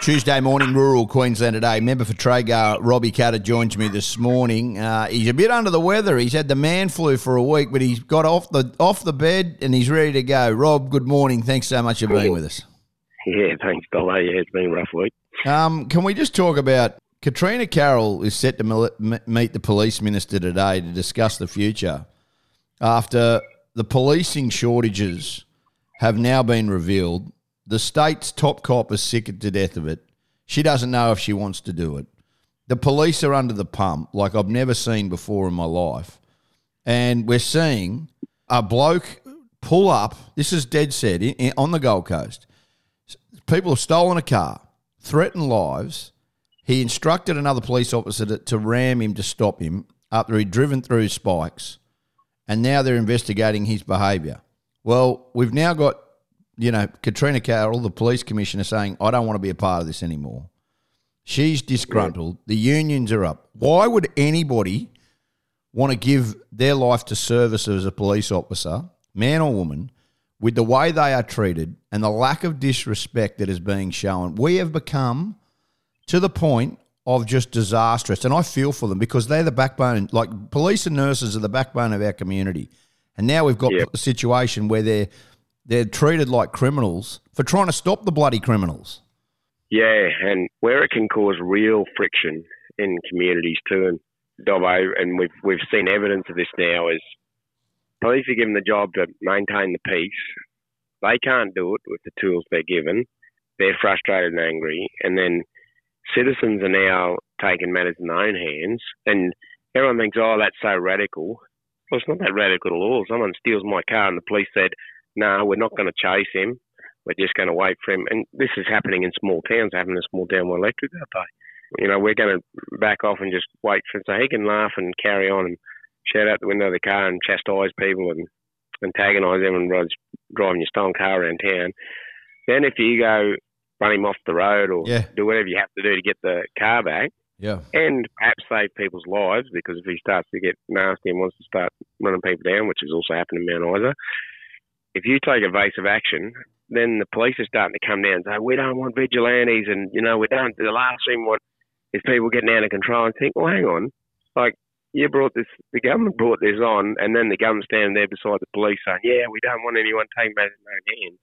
Tuesday morning, rural Queensland today. Member for Traeger, Robbie Katter, joins me this morning. Uh, he's a bit under the weather. He's had the man flu for a week, but he's got off the off the bed and he's ready to go. Rob, good morning. Thanks so much for being with us. Yeah, thanks, Dollar. Yeah, it's been a rough week. Um, can we just talk about Katarina Carroll is set to meet the police minister today to discuss the future after the policing shortages have now been revealed the state's top cop is sick to death of it. She doesn't know if she wants to do it. The police are under the pump like I've never seen before in my life. And we're seeing a bloke pull up. This is dead set in, in, on the Gold Coast. People have stolen a car, threatened lives. He instructed another police officer to, to ram him to stop him after he'd driven through spikes. And now they're investigating his behaviour. Well, we've now got you know, Katarina Carroll, the police commissioner, saying, I don't want to be a part of this anymore. She's disgruntled. The unions are up. Why would anybody want to give their life to service as a police officer, man or woman, with the way they are treated and the lack of disrespect that is being shown? We have become to the point of just disastrous. And I feel for them because they're the backbone, like police and nurses are the backbone of our community. And now we've got yep. a situation where they're they're treated like criminals for trying to stop the bloody criminals. Yeah, and where it can cause real friction in communities too, and Dobbo, and we've we've seen evidence of this now. Is police are given the job to maintain the peace. They can't do it with the tools they're given. They're frustrated and angry, and then citizens are now taking matters in their own hands. And everyone thinks, "Oh, that's so radical." Well, it's not that radical at all. Someone steals my car, and the police said, no, we're not going to chase him. We're just going to wait for him. And this is happening in small towns, happening in small town electric that day. You know, we're going to back off and just wait for him so he can laugh and carry on and shout out the window of the car and chastise people and antagonise them and driving your stolen car around town. Then if you go run him off the road or yeah. do whatever you have to do to get the car back, yeah. And perhaps save people's lives because if he starts to get nasty and wants to start running people down, which has also happened in Mount Isa, if you take evasive action, then the police are starting to come down and say, we don't want vigilantes and, you know, we don't, the last thing we want is people getting out of control and think, well, hang on, like, you brought this, the government brought this on, and then the government standing there beside the police saying, yeah, we don't want anyone taking matters in their hands.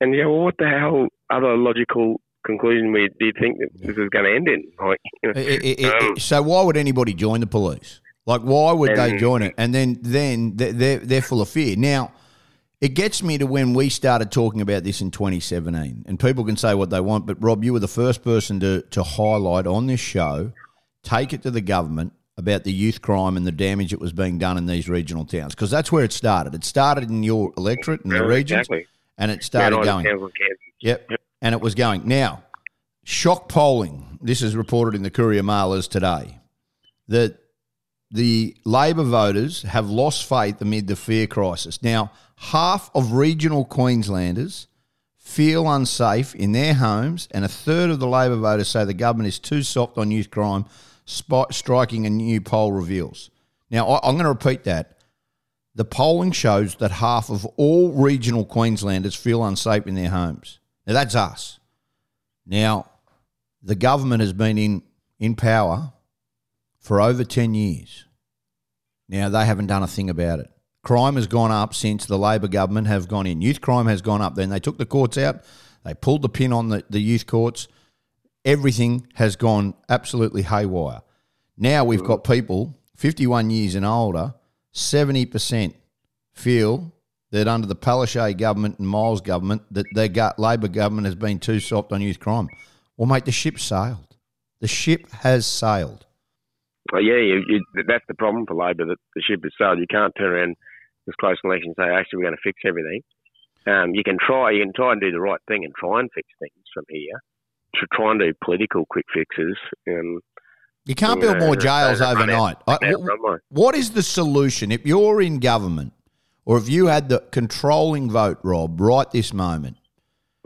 And, you know, well, what the hell other logical conclusion we, do you think that this is going to end in? Like, you know, it, it, um, so why would anybody join the police? Like, why would they join it? And then, then they're, they're full of fear. Now, it gets me to when we started talking about this in 2017. And people can say what they want, but Rob, you were the first person to, to highlight on this show, take it to the government about the youth crime and the damage that was being done in these regional towns. Because that's where it started. It started in your electorate in the yeah, regions. Exactly. And it started going. Yep. yep. And it was going. Now, shock polling. This is reported in the Courier Mailers today. That the Labor voters have lost faith amid the fear crisis. Now, half of regional Queenslanders feel unsafe in their homes, and a third of the Labor voters say the government is too soft on youth crime, striking a new poll reveals. Now, I, am going to repeat that. The polling shows that half of all regional Queenslanders feel unsafe in their homes. Now, that's us. Now, the government has been in, in power for over 10 years. Now, they haven't done a thing about it. Crime has gone up since the Labor government have gone in. Youth crime has gone up. Then they took the courts out. They pulled the pin on the, the youth courts. Everything has gone absolutely haywire. Now we've got people 51 years and older, 70% feel that under the Palaszczuk government and Miles government that their Labor government has been too soft on youth crime. Well, mate, the ship sailed. The ship has sailed. Well, yeah, you, you, that's the problem for Labor that the ship has sailed. You can't turn around this close election and say, actually, we're going to fix everything. Um, you can try, you can try and do the right thing and try and fix things from here. To try and do political quick fixes. Um, you can't build more jails overnight. I, what is the solution if you're in government, or if you had the controlling vote, Rob, right this moment?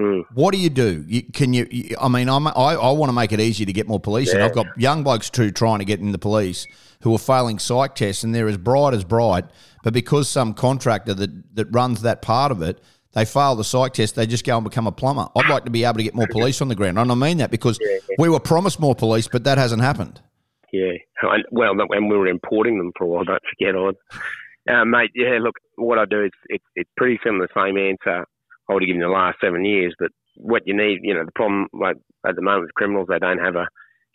Mm. What do you do? You, can you, you? I mean, I'm, i I, want to make it easier to get more police, yeah. and I've got young blokes too trying to get in the police who are failing psych tests, and they're as bright as bright, but because some contractor that, that runs that part of it, they fail the psych test, they just go and become a plumber. I'd like to be able to get more police on the ground. And I mean that because yeah, we were promised more police, but that hasn't happened. Yeah, well, and we were importing them for a while. Don't forget on, uh, mate. Yeah, look, what I do is it's it's pretty similar, same answer I would have given the last seven years. But what you need, you know, the problem like at the moment with criminals, they don't have a,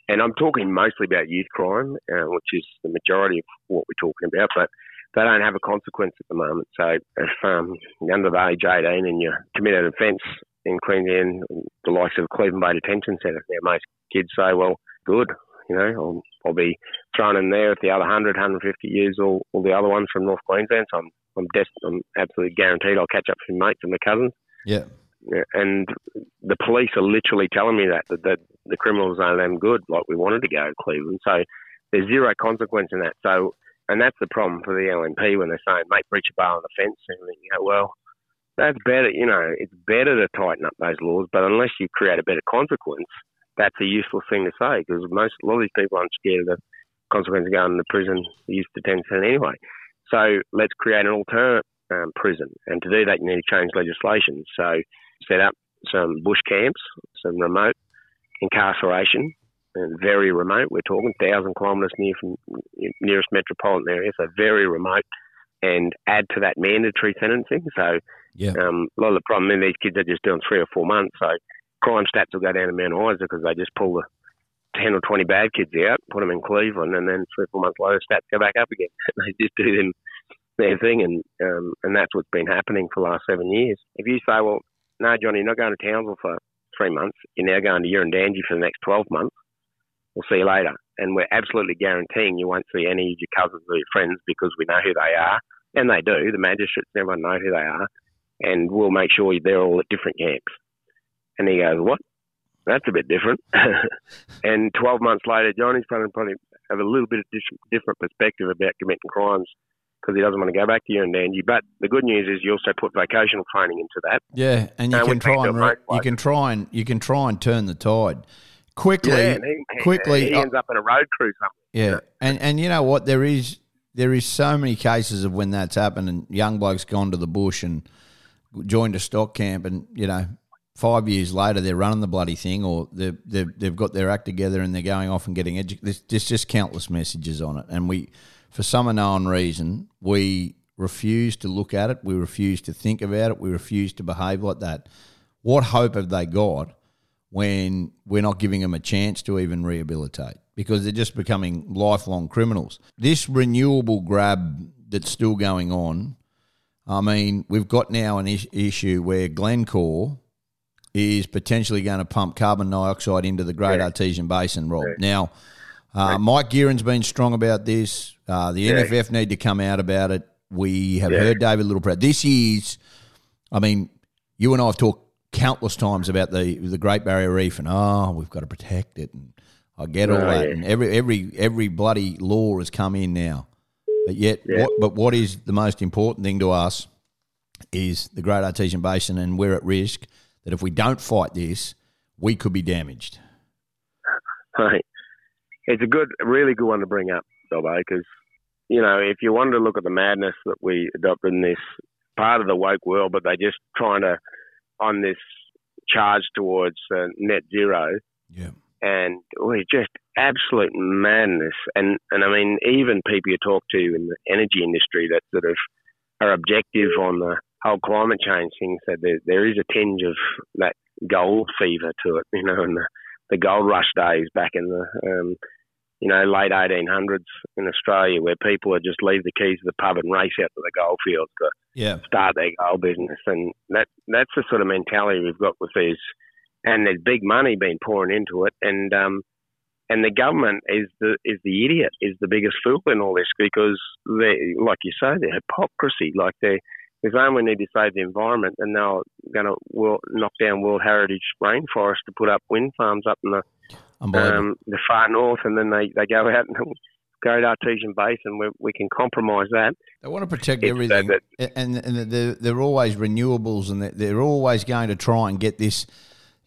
and I'm talking mostly about youth crime, uh, which is the majority of what we're talking about, but they don't have a consequence at the moment. So if um, you're under the age 18 and you commit an offence in Queensland, the likes of Cleveland Bay Detention Centre, now most kids say, well, good, you know, I'll, I'll be thrown in there if the other 100, 150 years all, all the other ones from North Queensland. So I'm, I'm, des- I'm absolutely guaranteed I'll catch up with my mates and my cousins. Yeah. And the police are literally telling me that, that, that the criminals aren't them good like we wanted to go to Cleveland. So there's zero consequence in that. So and that's the problem for the LNP when they're saying, make breach of bail on the fence. And you go, well, that's better. You know, it's better to tighten up those laws, but unless you create a better consequence, that's a useless thing to say because most a lot of these people aren't scared of the consequence of going to prison, used to detention anyway. So let's create an alternate um, prison, and to do that, you need to change legislation. So set up some bush camps, some remote incarceration very remote. We're talking thousand kilometres near from nearest metropolitan area, so very remote. And add to that mandatory sentencing. So yeah. um, a lot of the problem in these kids are just doing three or four months. So crime stats will go down in Mount Isa because they just pull the ten or twenty bad kids out, put them in Cleveland, and then three or four months later, stats go back up again. they just do them their thing, and um, and that's what's been happening for the last seven years. If you say, well, no, Johnny, you're not going to Townsville for three months, you're now going to Urandangi for the next twelve months we'll see you later. And we're absolutely guaranteeing you won't see any of your cousins or your friends because we know who they are. And they do. The magistrates, everyone know who they are. And we'll make sure they're all at different camps. And he goes, what? That's a bit different. and 12 months later, Johnny's probably, probably have a little bit of a different perspective about committing crimes because he doesn't want to go back to you and Urandangi. But the good news is you also put vocational training into that. Yeah, and you uh, can try and re- you can try and you can try and turn the tide quickly, yeah, he, quickly, he ends up in a road crew somewhere. Yeah, and and you know what? There is there is so many cases of when that's happened, and young blokes gone to the bush and joined a stock camp, and you know. Five years later, they're running the bloody thing, or they've, they've, they've got their act together and they're going off and getting educated. There's, there's just countless messages on it. And we, for some unknown reason, we refuse to look at it. We refuse to think about it. We refuse to behave like that. What hope have they got when we're not giving them a chance to even rehabilitate because they're just becoming lifelong criminals. This renewable grab that's still going on, I mean, we've got now an is- issue where Glencore is potentially going to pump carbon dioxide into the Great yeah. Artesian Basin, Rob. Yeah. Now, uh, Mike Gearin's been strong about this. Uh, the. NFF need to come out about it. We have heard David Littleproud. This is, I mean, you and I have talked countless times about the the Great Barrier Reef and oh, we've got to protect it, and I get all oh, that, and every every every bloody law has come in now, but yet, what, but what is the most important thing to us is the Great Artesian Basin, and we're at risk that if we don't fight this, we could be damaged. Right, it's a good, really good one to bring up, Dobbo, because you know if you wanted to look at the madness that we adopted in this part of the woke world, but they're just trying to on this charge towards uh, net zero. Yeah. And we're just absolute madness. And, and I mean, even people you talk to in the energy industry that sort of are objective on the whole climate change thing said there, there is a tinge of that gold fever to it, you know, and the, the gold rush days back in the um, you know, late 1800s in Australia where people would just leave the keys of the pub and race out to the goldfields to yeah. start their gold business. And that that's the sort of mentality we've got with these. And there's big money being pouring into it. And um, and the government is the is the idiot, is the biggest fool in all this because they, like you say, the hypocrisy. Like they they're we need to save the environment, and they're going to knock down World Heritage rainforest to put up wind farms up in the um, the far north, and then they, they go out and go to Artesian Basin, we, we can compromise that. They want to protect it's everything, that, and, and they're, they're always renewables, and they're, they're always going to try and get this.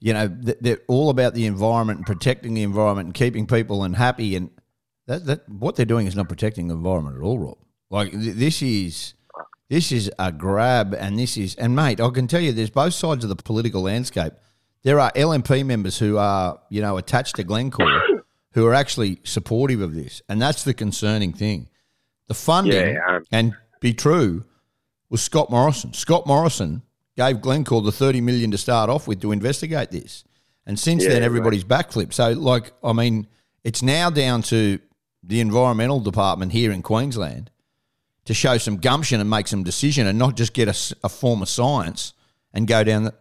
You know, they're all about the environment and protecting the environment and keeping people and happy. And that, that what they're doing is not protecting the environment at all, Rob. Like this is This is a grab, and this is, and mate, I can tell you, there's both sides of the political landscape. There are LNP members who are, you know, attached to Glencore who are actually supportive of this, and that's the concerning thing. The funding, Yeah, um, and be true, was Scott Morrison. Scott Morrison gave Glencore the 30 million to start off with to investigate this. And since Yeah, then, right. everybody's backflipped. So, like, I mean, it's now down to the environmental department here in Queensland to show some gumption and make some decision, and not just get a form of science and go down that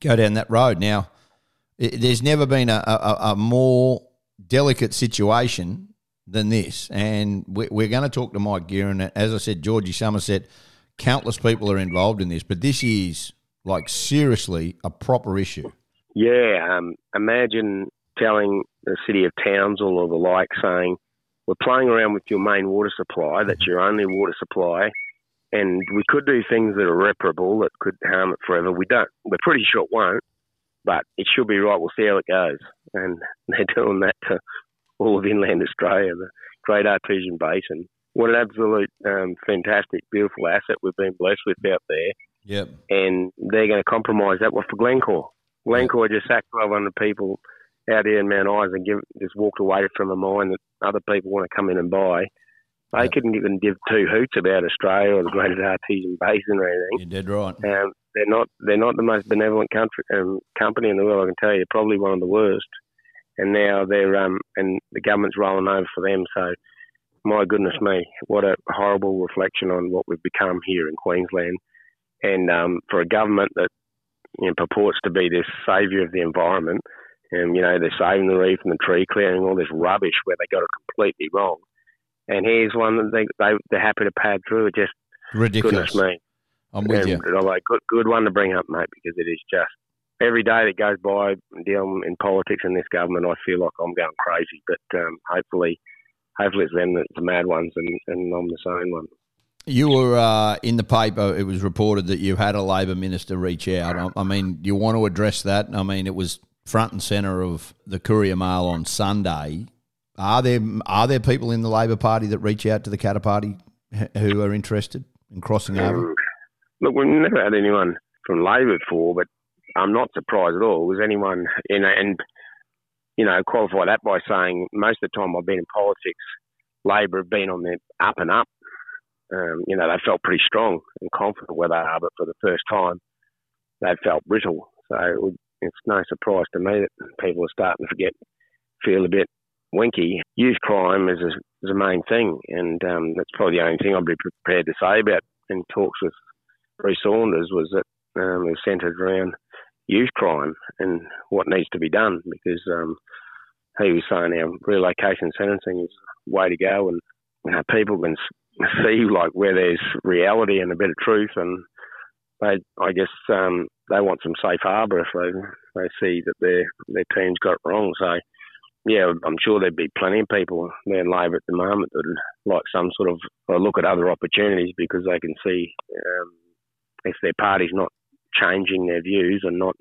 go down that road. Now, i there's never been a, a, a more delicate situation than this, and we, we're going to talk to Mike Gearon. As I said, Georgie Somerset, countless people are involved in this, but this is like seriously a proper issue. Yeah, um, imagine telling the city of Townsville or the like saying, we're playing around with your main water supply, that's your only water supply, and we could do things that are reparable that could harm it forever. We don't. We're pretty sure it won't, but it should be right. We'll see how it goes. And they're doing that to all of inland Australia, the Great Artesian Basin. What an absolute um, fantastic, beautiful asset we've been blessed with out there Yep. and they're going to compromise that one for Glencore. Glencore just sacked 1,200 people out here in Mount Isa and give, just walked away from a mine that other people want to come in and buy. They Yeah. couldn't even give two hoots about Australia or the Great Artesian Basin or anything. You're dead right. Um, they're not they're not the most benevolent country um, company in the world. I can tell you, probably one of the worst. And now they're um and the government's rolling over for them. So, my goodness me, what a horrible reflection on what we've become here in Queensland. And um, for a government that you know, purports to be this saviour of the environment, and you know they're saving the reef and the tree clearing, all this rubbish where they got it completely wrong. And here's one that they, they they're happy to pad through. It just Ridiculous. goodness me. I'm with And you. I'm like, good, good one to bring up, mate, because it is just every day that goes by dealing in politics in this government, I feel like I'm going crazy. But um, hopefully, hopefully it's them that's the mad ones, and, and I'm the sane one. You were uh, in the paper. It was reported that you had a Labor minister reach out. I, I mean, you want to address that? I mean, it was front and centre of the Courier Mail on Sunday. Are there are there people in the Labor Party that reach out to the Katter Party who are interested in crossing over? Um, look, we've never had anyone from Labor before, but I'm not surprised at all. Was anyone, you know, and you know, qualify that by saying most of the time I've been in politics, Labor have been on their up and up. Um, you know, they felt pretty strong and confident where they are, but for the first time, they felt brittle. So it would, it's no surprise to me that people are starting to forget, feel a bit winky. Youth crime is a, is a main thing, and um, that's probably the only thing I'd be prepared to say about in talks with Bruce Saunders was that um, it was centred around youth crime and what needs to be done because um, he was saying our relocation sentencing is the way to go and you know, people can see like where there's reality and a bit of truth and I guess um, they want some safe harbour if they, they see that their their team's got it wrong. So yeah, I'm sure there'd be plenty of people there in Labor at the moment that would like some sort of look at other opportunities because they can see um, if their party's not changing their views and not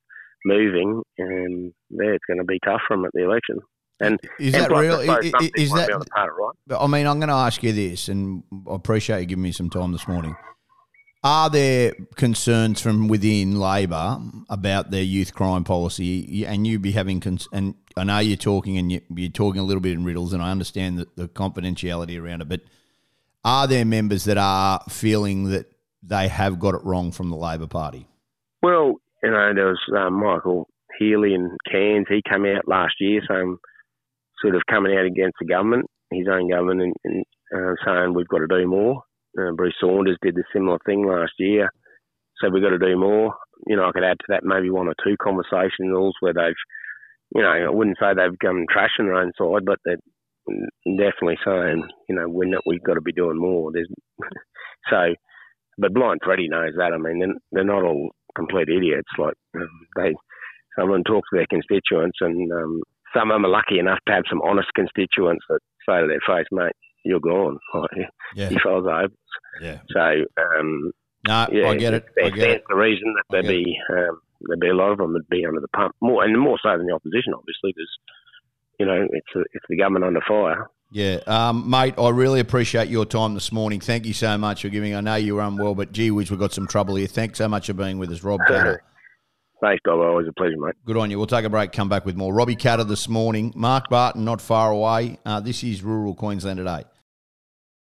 moving, um, there it's going to be tough for them at the election. And Is and that real? I suppose I- some I- people Is that be able to part right? I mean, I'm going to ask you this, and I appreciate you giving me some time this morning. Are there concerns from within Labor about their youth crime policy? And you be having, cons- and I know you're talking, and you, you're talking a little bit in riddles, and I understand the, the confidentiality around it. But are there members that are feeling that they have got it wrong from the Labor Party? Well, you know, there was um, Michael Healy in Cairns. He came out last year saying, sort of coming out against the government, his own government, and, and uh, saying we've got to do more. Uh, Bruce Saunders did the similar thing last year, so we've got to do more. You know, I could add to that maybe one or two conversationals where they've, you know, I wouldn't say they've come trashing their own side, but they're definitely saying, you know, we're not, we've got to be doing more. There's so, but Blind Freddy knows that. I mean, they're, they're not all complete idiots. Like um, they, someone talks to their constituents, and um, some of them are lucky enough to have some honest constituents that say to their face, "Mate, you're gone." Like, Yeah, If I was over. yeah. So, um, No, yeah, I get it. I That's, it. the reason that there'd be um, there'd be a lot of them that'd be under the pump more, and more so than the opposition, obviously, because you know it's a, it's the government under fire. Yeah, um, mate, I really appreciate your time this morning. Thank you so much for giving. I know you were unwell, but gee whiz, we've got some trouble here. Thanks so much for being with us, Rob Katter. Thanks, Bob. Always a pleasure, mate. Good on you. We'll take a break, come back with more. Robbie Katter this morning. Mark Barton, not far away. Uh, this is Rural Queensland today.